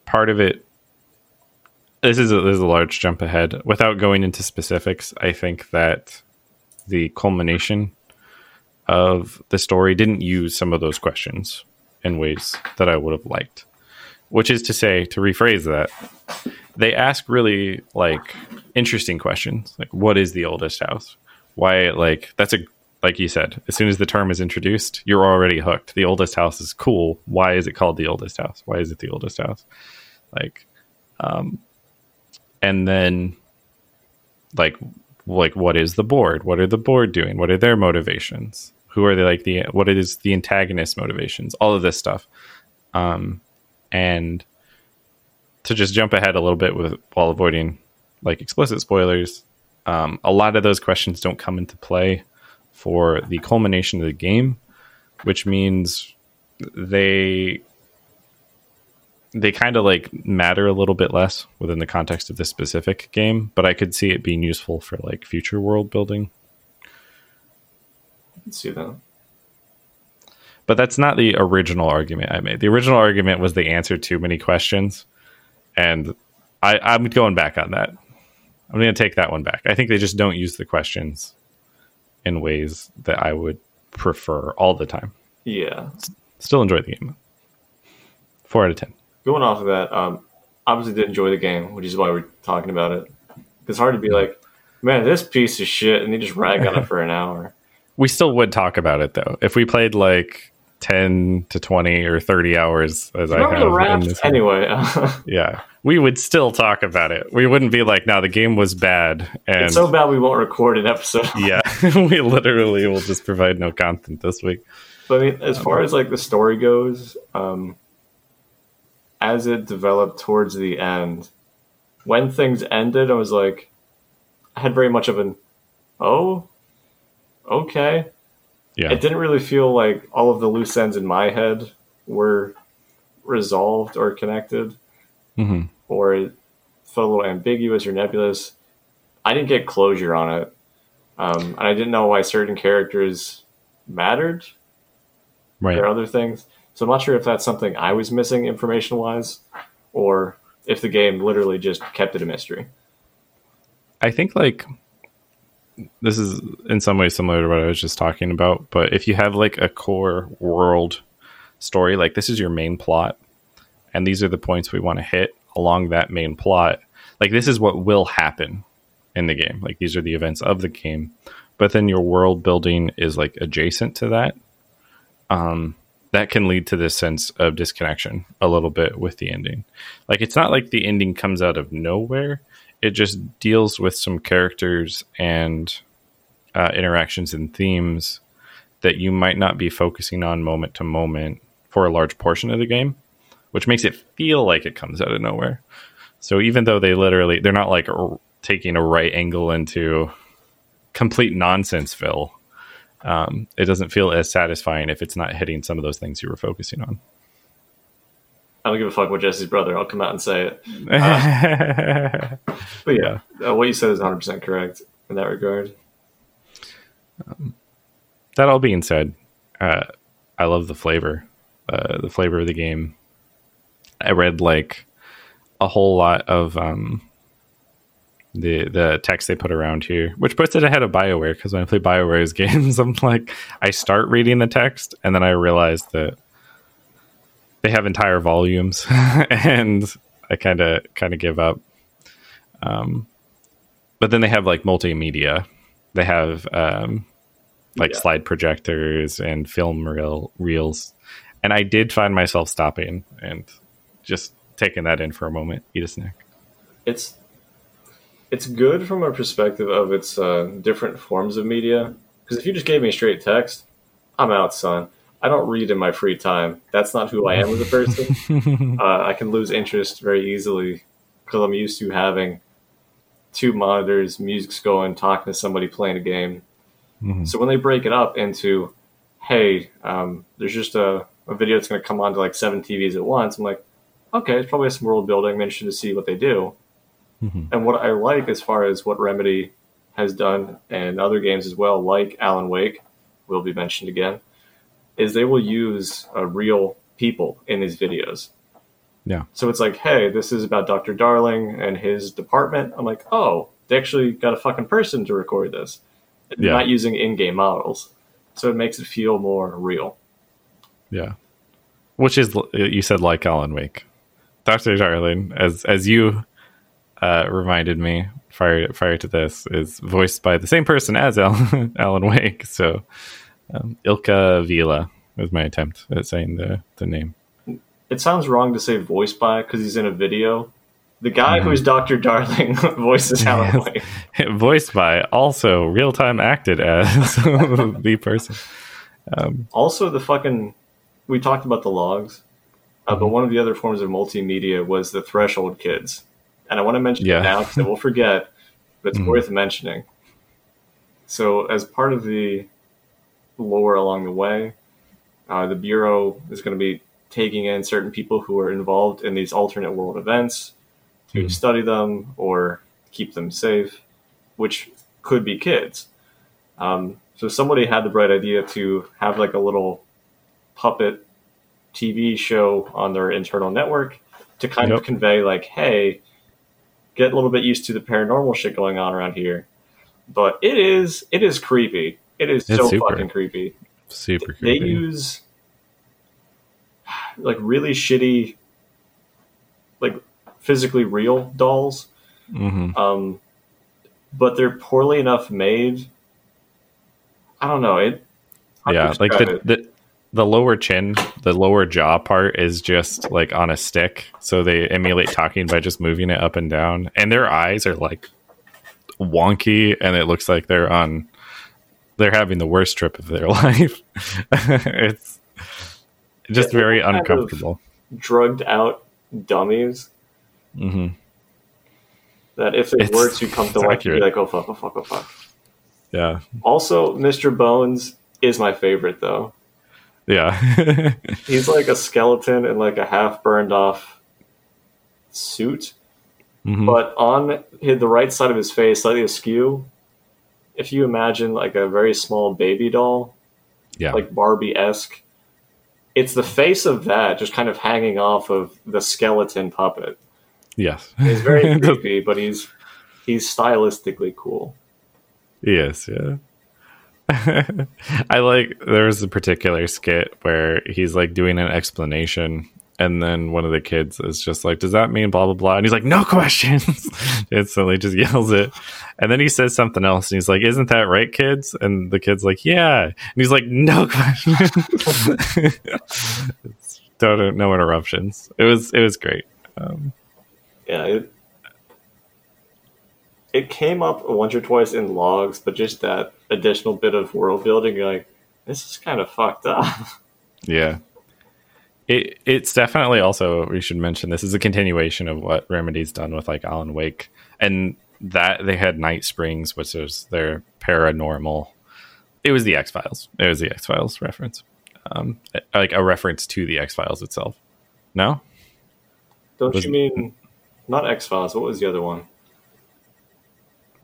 part of it this is a, this is a large jump ahead. Without going into specifics, I think that the culmination of the story didn't use some of those questions in ways that I would have liked. Which is to say, to rephrase that, they ask really like interesting questions, like what is the oldest house? Why like that's a like you said, as soon as the term is introduced, you're already hooked. The oldest house is cool. Why is it called the oldest house? Why is it the oldest house? Like, um, and then like like what is the board? What are the board doing? What are their motivations? Who are they like the what is the antagonist motivations? All of this stuff. Um, and to just jump ahead a little bit with while avoiding like explicit spoilers, um, a lot of those questions don't come into play for the culmination of the game, which means they they kind of like matter a little bit less within the context of this specific game, but I could see it being useful for like future world building. I can see that. But that's not the original argument I made. The original argument was they answered too many questions, and I, I'm going back on that. I'm going to take that one back. I think they just don't use the questions in ways that I would prefer all the time. Yeah. Still enjoy the game. Four out of ten. Going off of that, um, obviously did enjoy the game, which is why we're talking about it. It's hard to be like, man, this piece of shit, and they just rag on it for an hour. We still would talk about it though. If we played like ten to twenty or thirty hours, as I have the in raft? this, Anyway, yeah, we would still talk about it. We wouldn't be like, now the game was bad," and it's so bad we won't record an episode. yeah, we literally will just provide no content this week. But I mean, as far as like the story goes, um, as it developed towards the end, when things ended, I was like, I had very much of an, oh, okay. Yeah, It didn't really feel like all of the loose ends in my head were resolved or connected, hmm or it felt a little ambiguous or nebulous. I didn't get closure on it, um, and I didn't know why certain characters mattered right. or other things. So I'm not sure if that's something I was missing information wise, or if the game literally just kept it a mystery. I think like this is in some ways similar to what I was just talking about, but if you have like a core world story, like this is your main plot, and these are the points we want to hit along that main plot, like this is what will happen in the game. Like these are the events of the game, but then your world building is like adjacent to that. Um, that can lead to this sense of disconnection a little bit with the ending. Like it's not like the ending comes out of nowhere it just deals with some characters and uh, interactions and themes that you might not be focusing on moment to moment for a large portion of the game, which makes it feel like it comes out of nowhere. So even though they literally they're not like r- taking a right angle into complete nonsenseville, um, it doesn't feel as satisfying if it's not hitting some of those things you were focusing on. I don't give a fuck what Jesse's brother. I'll come out and say it. yeah. But yeah, uh, what you said is 100 percent correct in that regard. that all being said, uh, I love the flavor, uh, the flavor of the game. I read like a whole lot of um, the the text they put around here, which puts it ahead of Bioware. Because when I play Bioware's games, I'm like, I start reading the text, and then I realize that they have entire volumes, and I kind of kind of give up. Um, but then they have like multimedia. They have um, like Yeah. slide projectors and film reel reels. And I did find myself stopping and just taking that in for a moment, eat a snack. It's it's good from a perspective of its uh, different forms of media. Because if you just gave me straight text, I'm out, son. I don't read in my free time. That's not who I am as a person. uh, I can lose interest very easily because I'm used to having two monitors, music's going, talking to somebody playing a game. Mhm. So when they break it up into, hey, um, there's just a, a video that's going to come on to like seven TVs at once, I'm like, okay, it's probably some world building. I'm interested to see what they do. Mhm. And what I like as far as what Remedy has done and other games as well, like Alan Wake, will be mentioned again, is they will use uh, real people in these videos. Yeah. So it's like, hey, this is about Dr. Darling and his department. I'm like, oh, they actually got a fucking person to record this. Yeah. Not using in-game models. So it makes it feel more real. Yeah. Which is you said like Alan Wake. Dr. Darling, as as you uh, reminded me prior prior to this, is voiced by the same person as Alan, Alan Wake. So um, Ilka Vila was my attempt at saying the, the name. It sounds wrong to say voice by because he's in a video. The guy who's Dr. Darling voices Alan Yes. Voiced by also real time acted as the person. Also, the fucking we talked about the logs, uh, Mm-hmm. but one of the other forms of multimedia was the Threshold kids, and I want to mention Yeah. it now because I will forget, but it's Mhm. worth mentioning. So, as part of the lore along the way, uh, the bureau is going to be taking in certain people who are involved in these alternate world events to Mhm. study them or keep them safe, which could be kids. Um, so somebody had the bright idea to have like a little puppet TV show on their internal network to kind Yep. of convey like, hey, get a little bit used to the paranormal shit going on around here. But it is it is creepy. It is It's so super. fucking creepy. Super creepy. They use like really shitty like physically real dolls hmm um, but they're poorly enough made. I don't know it. yeah like the, it. the the lower chin the lower jaw part is just like on a stick so they emulate talking by just moving it up and down and their eyes are like wonky and it looks like they're on they're having the worst trip of their life it's just Yeah, very uncomfortable drugged out dummies hmm that if they It's- were to come to life, you'd be like, oh fuck, oh fuck, oh fuck. yeah Also, Mr. Bones is my favorite though. yeah He's like a skeleton in like a half burned off suit, Mhm. but on the right side of his face, slightly askew. If you imagine like a very small baby doll, yeah like Barbie esque. It's the face of that just kind of hanging off of the skeleton puppet. yes He's very creepy, but he's he's stylistically cool. Yes, yeah. I like there was a particular skit where he's like doing an explanation and then one of the kids is just like, Does that mean blah blah blah? And he's like, No questions. Instantly just yells it. And then he says something else and he's like, Isn't that right, kids? And the kid's like, Yeah. And he's like, No questions. Don't no interruptions. It was it was great. Um, Yeah, it, it came up once or twice in logs, but just that additional bit of world building, you're like, this is kind of fucked up. Yeah. It it's definitely also we should mention this is a continuation of what Remedy's done with like Alan Wake. And that they had Night Springs, which is their paranormal it was the X Files. It was the X Files reference. Um like a reference to the X Files itself. No? Don't Was- you mean not X Files? What was the other one?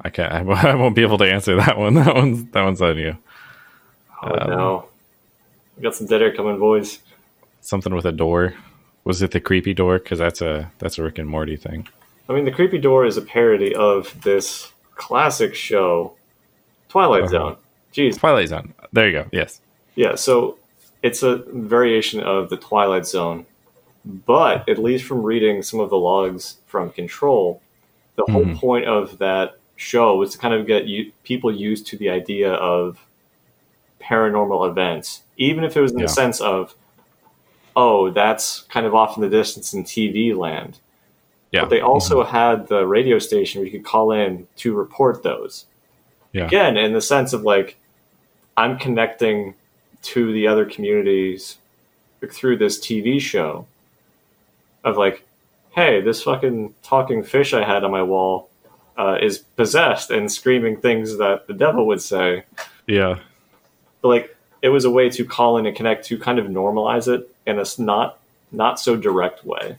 I can't I, won't- I won't be able to answer that one. That one's that one's on you. Oh Um, no, we got some dead air coming, boys. Something with a door. Was it the creepy door? Because that's a that's a Rick and Morty thing. I mean, the creepy door is a parody of this classic show, Twilight Uh-huh. Zone. Jeez, Twilight Zone. There you go. Yes. Yeah, so it's a variation of the Twilight Zone, but at least from reading some of the logs from Control, the whole Mhm. point of that show was to kind of get you, people used to the idea of paranormal events, even if it was in Yeah. the sense of, oh, that's kind of off in the distance in TV land. Yeah. But they also had the radio station where you could call in to report those. Yeah. Again, in the sense of like, I'm connecting to the other communities through this TV show of like, hey, this fucking talking fish I had on my wall uh, is possessed and screaming things that the devil would say. Yeah. But like, it was a way to call in and connect to kind of normalize it in a not not so direct way.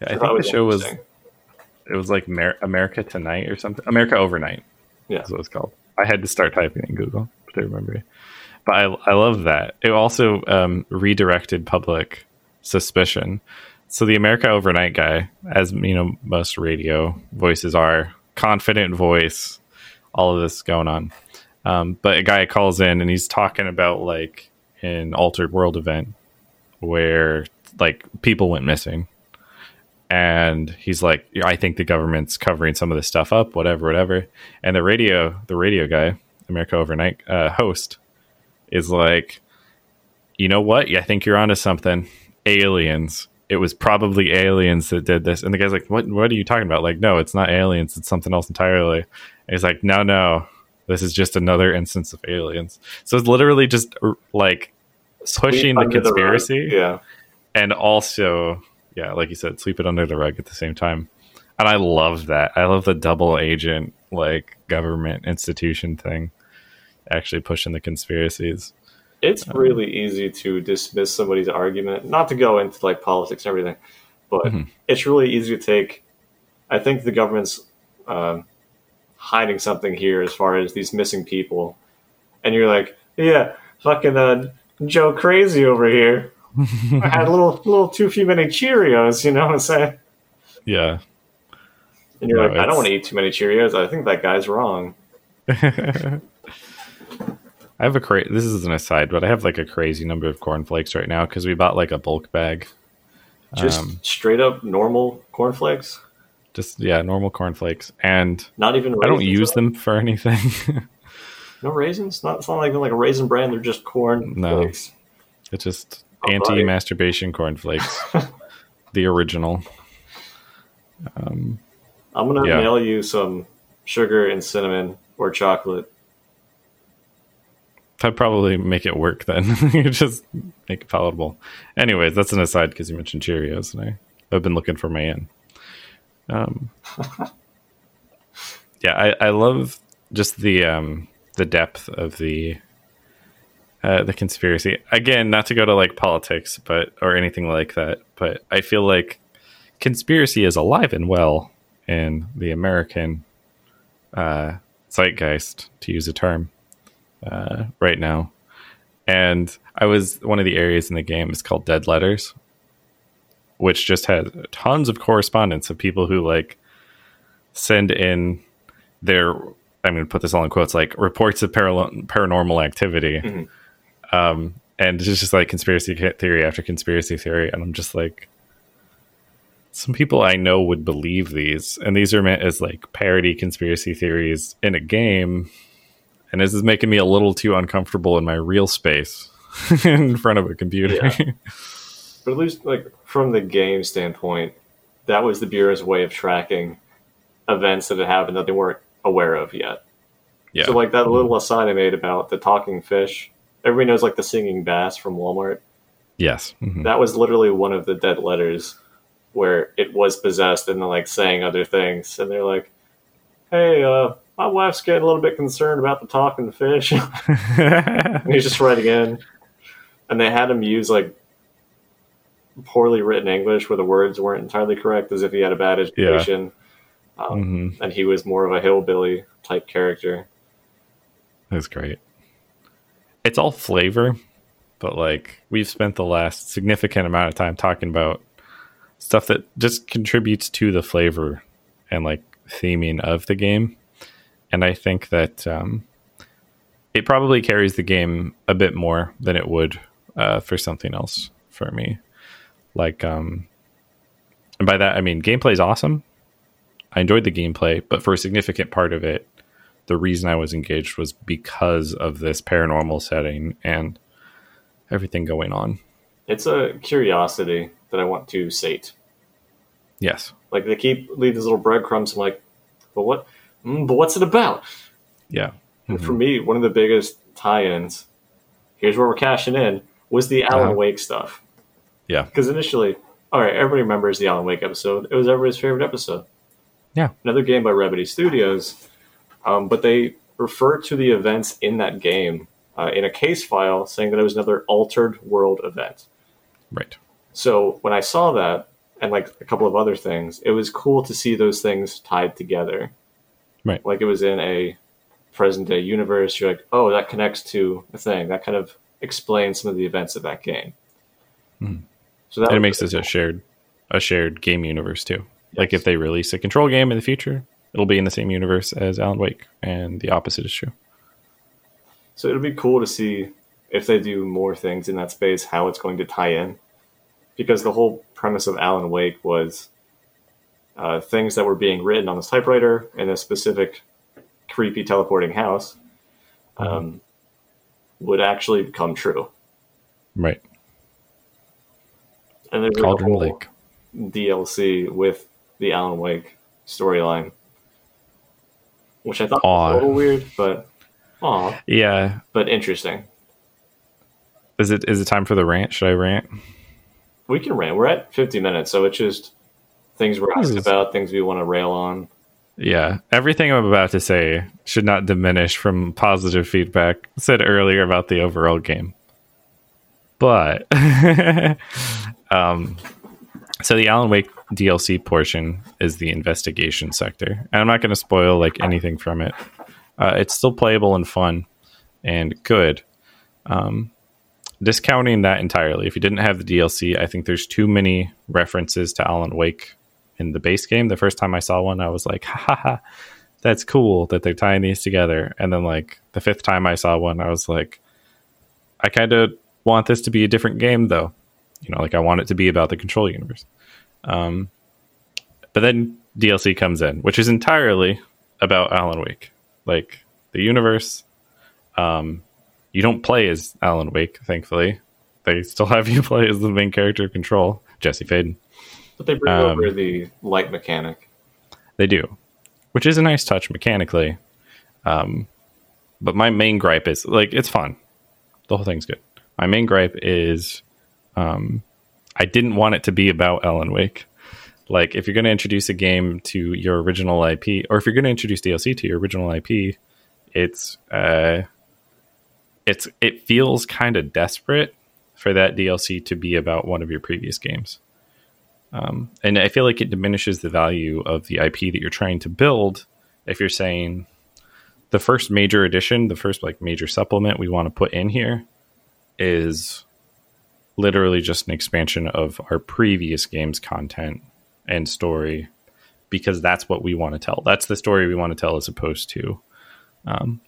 Yeah, I think the show was it was like Mer- America Tonight or something. America Overnight. Yeah. That's what it's called. I had to start typing in Google to remember. it. But I I love that. It also um, redirected public suspicion so the America Overnight guy, as you know, most radio voices are confident voice, all of this going on. Um, but a guy calls in and he's talking about like an altered world event where like people went missing. And he's like i think the government's covering some of this stuff up whatever whatever. And the radio the radio guy america overnight uh, host is like you know what? I think you're onto something. Aliens. It was probably aliens that did this. And the guy's like what what are you talking about? Like no it's not aliens. It's something else entirely. And he's like no no. This is just another instance of aliens. So it's literally just like pushing the conspiracy yeah. and also yeah like you said sweep it under the rug at the same time and i love that i love the double agent like government institution thing actually pushing the conspiracies It's really easy to dismiss somebody's argument, not to go into like politics and everything, but Mhm. it's really easy to take. I think the government's um, hiding something here as far as these missing people, and you're like, yeah, fucking uh, Joe Crazy over here. I had a little, little too few many Cheerios, you know what I'm saying? yeah And you're No, like, I don't want to eat too many Cheerios. I think that guy's wrong. I have a cra- this is an aside, but I have like a crazy number of cornflakes right now because we bought like a bulk bag. Just Um, straight up normal cornflakes, Just yeah, normal cornflakes, and not even. I don't use them for anything. No raisins. Not. It's not even like a raisin brand. They're just corn No. flakes. it's just Oh, anti-masturbation cornflakes, the original. Um, I'm gonna Yeah. mail you some sugar and cinnamon or chocolate. That'd probably make it work then. you just make it palatable. Anyways, that's an aside because you mentioned Cheerios, and I, I've been looking for my in. Um, yeah, I, I love just the um, the depth of the uh, the conspiracy. Again, not to go to like politics, but or anything like that. But I feel like conspiracy is alive and well in the American uh, zeitgeist, to use a term uh, right now. And I was one of the areas in the game is called Dead Letters, which just has tons of correspondence of people who like send in their I'm going to put this all in quotes like reports of paralo- paranormal activity. Mhm. Um, and it's just like conspiracy theory after conspiracy theory. And I'm just like, some people I know would believe these. And these are meant as like parody conspiracy theories in a game and this is making me a little too uncomfortable in my real space in front of a computer. Yeah. But at least, like from the game standpoint, that was the bureau's way of tracking events that had happened that they weren't aware of yet. Yeah. So, like that little aside I made about the talking fish. Everybody knows like the singing bass from Walmart. yes. Mhm. That was literally one of the dead letters where it was possessed and then like saying other things. And they're like, "Hey, uh, my wife's getting a little bit concerned about the talking fish." And he's just writing in. And they had him use like poorly written English where the words weren't entirely correct, as if he had a bad education. Um, Mhm. And he was more of a hillbilly type character. That's great. It's all flavor, but like we've spent the last significant amount of time talking about stuff that just contributes to the flavor and like theming of the game. And I think that um, it probably carries the game a bit more than it would uh, for something else for me. Like, um, and by that I mean gameplay is awesome. I enjoyed the gameplay, but for a significant part of it, the reason I was engaged was because of this paranormal setting and everything going on. It's a curiosity that I want to sate. Yes. Like they keep leave these little breadcrumbs. I'm like, but what? Mm, but what's it about? Yeah. And for me, one of the biggest tie-ins. Here's where we're cashing in was the Alan Uh-huh. Wake stuff. Yeah. Because initially, all right, everybody remembers the Alan Wake episode. It was everybody's favorite episode. Yeah. Another game by Remedy Studios, um, but they refer to the events in that game uh, in a case file, saying that it was another altered world event. Right. So when I saw that and like a couple of other things, it was cool to see those things tied together. Right. Like it was in a present day universe. You're like, oh, that connects to a thing. That kind of explains some of the events of that game. Mhm. So that it makes this a shared a shared game universe too. Like if they release a control game in the future, it'll be in the same universe as Alan Wake, and the opposite is true. So it'll be cool to see if they do more things in that space, how it's going to tie in. Because the whole premise of Alan Wake was uh, things that were being written on this typewriter in a specific creepy teleporting house um, would actually come true. Right. And there's like a Cauldron whole Lake. DLC with the Alan Wake storyline, which I thought Aw. was a little weird, but aw, Yeah. but interesting. Is it is it time for the rant? Should I rant? We can rant. We're at 50 minutes, so it's just things we're asked about, things we want to rail on. Yeah. Everything I'm about to say should not diminish from positive feedback said earlier about the overall game. But um so the Alan Wake DLC portion is the investigation sector. And I'm not going to spoil like anything from it. Uh, it's still playable and fun and good. Um, discounting that entirely, if you didn't have the DLC, I think there's too many references to Alan Wake in the base game. The first time I saw one, I was like, ha ha ha, that's cool that they're tying these together. And then, like, the fifth time I saw one, I was like, I kind of want this to be a different game, though. You know, like, I want it to be about the control universe. Um, but then DLC comes in, which is entirely about Alan Wake. Like, the universe. Um, you don't play as Alan Wake, thankfully. They still have you play as the main character of Control, Jesse Faden. But they bring Um, over the light mechanic. They do, which is a nice touch mechanically. Um, but my main gripe is like it's fun. The whole thing's good. My main gripe is um, I didn't want it to be about Alan Wake. Like if you're going to introduce a game to your original IP, or if you're going to introduce DLC to your original IP, it's uh, it's it feels kind of desperate for that DLC to be about one of your previous games and I feel like it diminishes the value of the IP that you're trying to build if you're saying the first major addition, the first like major supplement we want to put in here is literally just an expansion of our previous game's content and story because that's what we want to tell. That's the story we want to tell as opposed to um,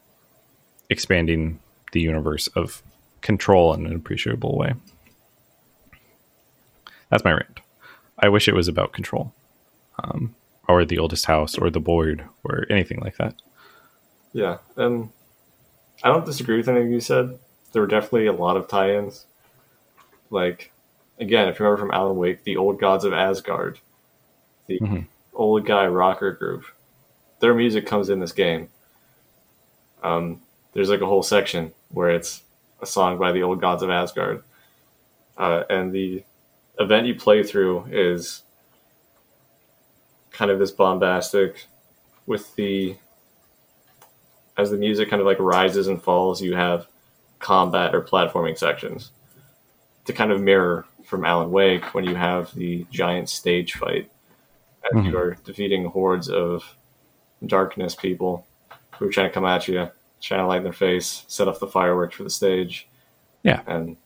expanding the universe of control in an appreciable way. That's my rant. I wish it was about control, um, or the oldest house, or the board, or anything like that. Yeah, and I don't disagree with anything you said. There were definitely a lot of tie-ins. Like, again, if you remember from Alan Wake, the old gods of Asgard, the Mhm. old guy rocker group, their music comes in this game. Um, there's like a whole section where it's a song by the old gods of Asgard, uh, and the event you play through is kind of this bombastic with the as the music kind of like rises and falls, you have combat or platforming sections to kind of mirror from Alan Wake when you have the giant stage fight as Mhm. you are defeating hordes of darkness people who are trying to come at you, trying to light in their face, set off the fireworks for the stage. Yeah. And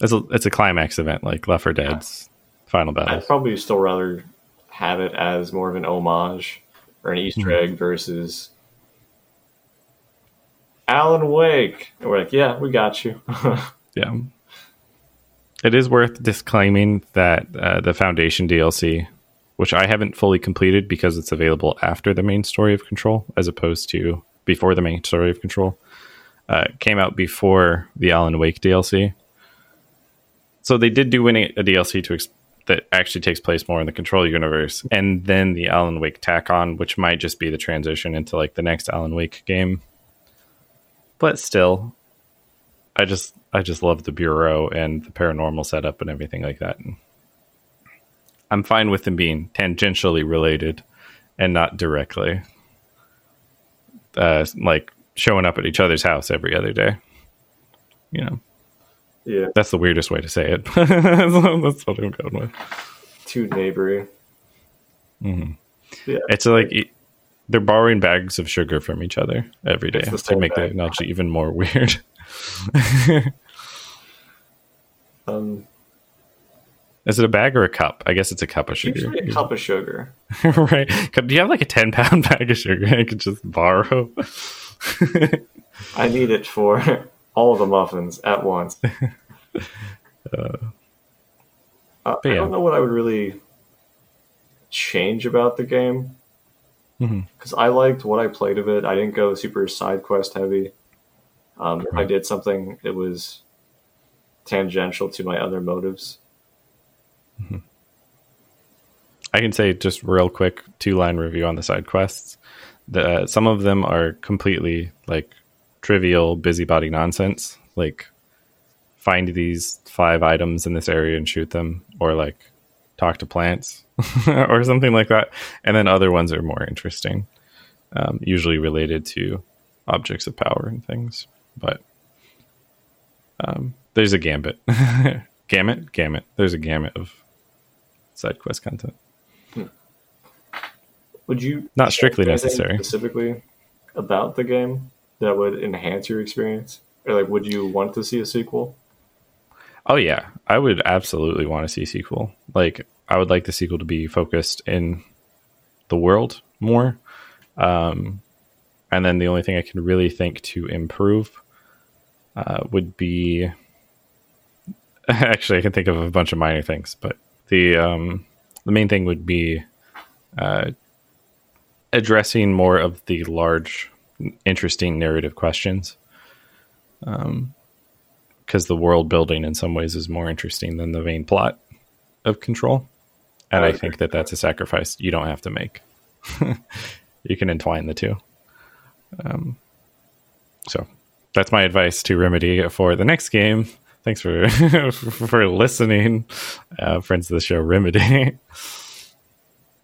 It's a it's a climax event like Left 4 Dead's final battle. I'd probably still rather have it as more of an homage or an Easter egg versus Alan Wake. And we're like, yeah, we got you. Yeah. It is worth disclaiming that uh, the Foundation DLC, which I haven't fully completed because it's available after the main story of Control, as opposed to before the main story of Control, uh, came out before the Alan Wake DLC. So they did do a, a DLC to ex- that actually takes place more in the Control universe, and then the Alan Wake tack on, which might just be the transition into like the next Alan Wake game. But still, I just I just love the bureau and the paranormal setup and everything like that. And I'm fine with them being tangentially related and not directly. Uh, like showing up at each other's house every other day. You know, yeah, that's the weirdest way to say it. that's what I'm going with. too neighbory. Mhm. Yeah, It's like they're borrowing bags of sugar from each other every day to make the analogy even more weird. um, Is it a bag or a cup? I guess it's a cup of sugar. A cup of sugar. right? Do you have like a ten pound bag of sugar I could just borrow? I need it for all the muffins at once. Uh, I yeah. don't know what I would really change about the game because I liked what I played of it. I didn't go super side quest heavy. Um, If I did something, it was tangential to my other motives. I can say just real quick two line review on the side quests. The some of them are completely like trivial busybody nonsense, like find these five items in this area and shoot them, or like talk to plants, or something like that. And then other ones are more interesting, um, usually related to objects of power and things. But um, there's a gambit, gamut, gamut. There's a gamut of side quest content. Would you Not strictly necessary. specifically about the game that would enhance your experience, or like would you want to see a sequel? Oh yeah, I would absolutely want to see a sequel. Like I would like the sequel to be focused in the world more. Um, and then the only thing I can really think to improve uh, would be actually I can think of a bunch of minor things, but the um, the main thing would be uh, addressing more of the large, interesting narrative questions because the world building in some ways is more interesting than the main plot of control. And I i think that that's a sacrifice you don't have to make. You can entwine the two. Um, so that's my advice to remedy for the next game. Thanks for for listening uh, friends of the show remedy.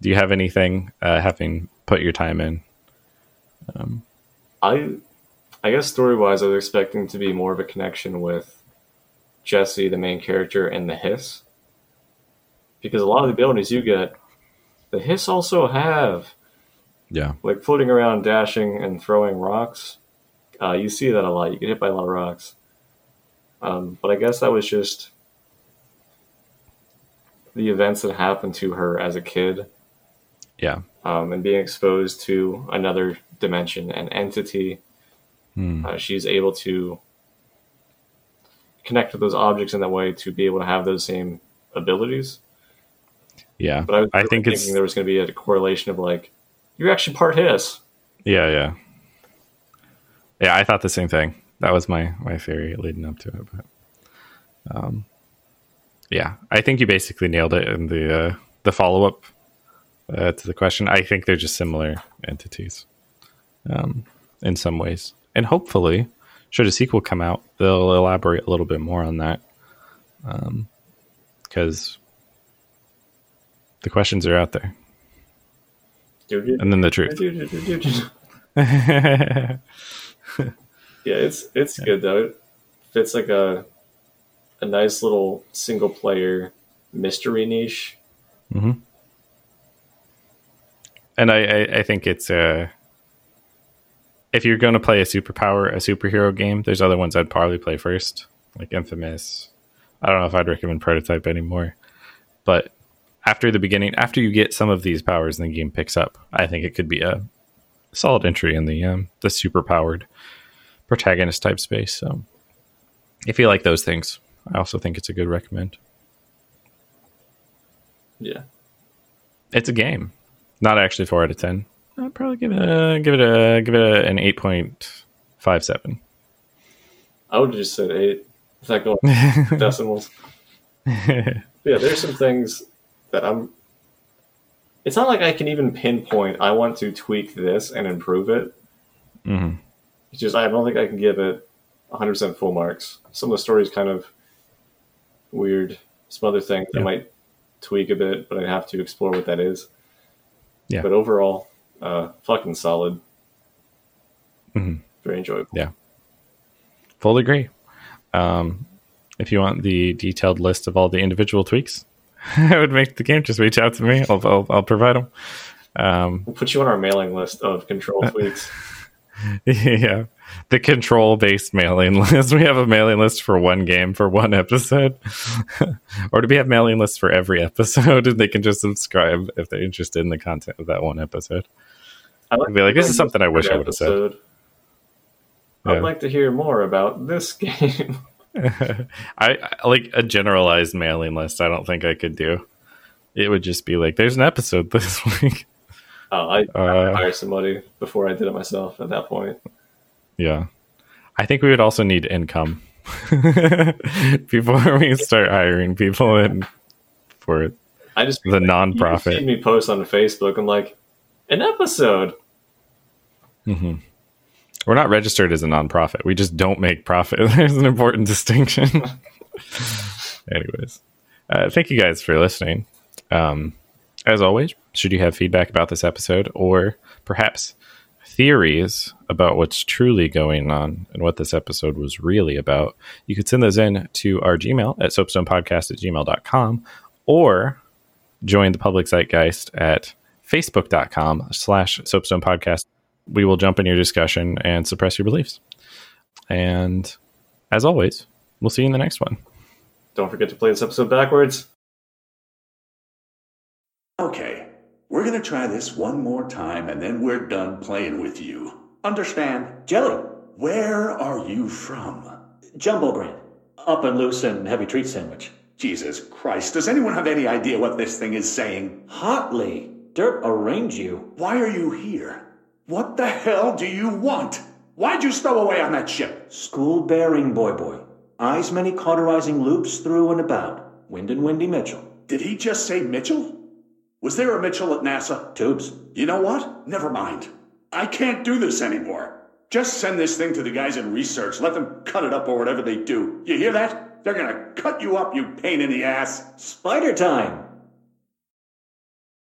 Do you have anything uh, having put your time in? I, I guess story wise, I was expecting to be more of a connection with Jesse, the main character, and the Hiss, because a lot of the abilities you get, the Hiss also have. Yeah. Like floating around, dashing, and throwing rocks. Uh, you see that a lot. You get hit by a lot of rocks. Um, but I guess that was just the events that happened to her as a kid yeah um, and being exposed to another dimension and entity, Hmm. uh, she's able to connect with those objects in that way to be able to have those same abilities. yeah But I, was I think thinking there was going to be a correlation of like, you're actually part Hiss. Yeah, yeah, yeah. I thought the same thing. That was my my theory leading up to it. But um, yeah, I think you basically nailed it in the uh, the follow up uh, to the question. I think they're just similar entities um, in some ways, and hopefully, should a sequel come out, they'll elaborate a little bit more on that because the questions are out there, and then the truth. yeah, it's it's good though. It fits like a a nice little single player mystery niche. and I, I, I think it's uh if you're going to play a superpower, a superhero game, there's other ones I'd probably play first, like Infamous. I don't know if I'd recommend Prototype anymore, but after the beginning, after you get some of these powers and the game picks up, I think it could be a solid entry in the um, the superpowered protagonist type space. So, if you like those things, I also think it's a good recommend. Yeah. It's a game, not actually four out of ten. I'd probably give it a give it a give it a, an eight point five seven. I would have just said eight. If that going decimals. yeah, there's some things that I'm. It's not like I can even pinpoint. I want to tweak this and improve it. Mhm. It's just I don't think I can give it 100 percent full marks. Some of the stories kind of weird. Some other things I might tweak a bit, but I have to explore what that is. Yeah. But overall, uh, fucking solid. Mhm. Very enjoyable. Yeah. Full agree. Um, if you want the detailed list of all the individual tweaks, I would make the game. Just reach out to me. I'll I'll, I'll provide them. Um, We'll put you on our mailing list of control tweaks. yeah. The control based mailing list. We have a mailing list for one game for one episode. or do we have mailing lists for every episode and they can just subscribe if they're interested in the content of that one episode? I I'd be like, this is something I wish I would have said. I'd like to hear more about this game. I, I like a generalized mailing list. I don't think I could do. It would just be like, there's an episode this week. Oh, I, Uh, hire somebody before I did it myself at that point. Yeah. I think we would also need income before we start hiring people in for it. I just The You nonprofit. see me post on Facebook. I'm like, an episode. We're not registered as a nonprofit. We just don't make profit. There's an important distinction. Anyways, uh, thank you guys for listening. Um, as always, should you have feedback about this episode or perhaps theories about what's truly going on and what this episode was really about, you could send those in to our Gmail at soapstonepodcast at gmail.com or join the public zeitgeist at facebook.com slash soapstone podcast we will jump in your discussion and suppress your beliefs and as always we'll see you in the next one Don't forget to play this episode backwards. Okay, we're gonna try this one more time and then we're done playing with you. Understand? Jelly, Where are you from? Jumbo Grand, up and loose and heavy treat sandwich. Jesus Christ, does anyone have any idea what this thing is saying? Hotly, Dirt arrange you. Why are you here? What the hell do you want? Why'd you stow away on that ship? School bearing boy boy. Eyes many cauterizing loops through and about. Wind and Windy Mitchell. Did he just say Mitchell? Was there a Mitchell at NASA? Tubes. You know what? Never mind. I can't do this anymore. Just send this thing to the guys in research. Let them cut it up or whatever they do. You hear that? They're gonna cut you up, you pain in the ass. Spider time.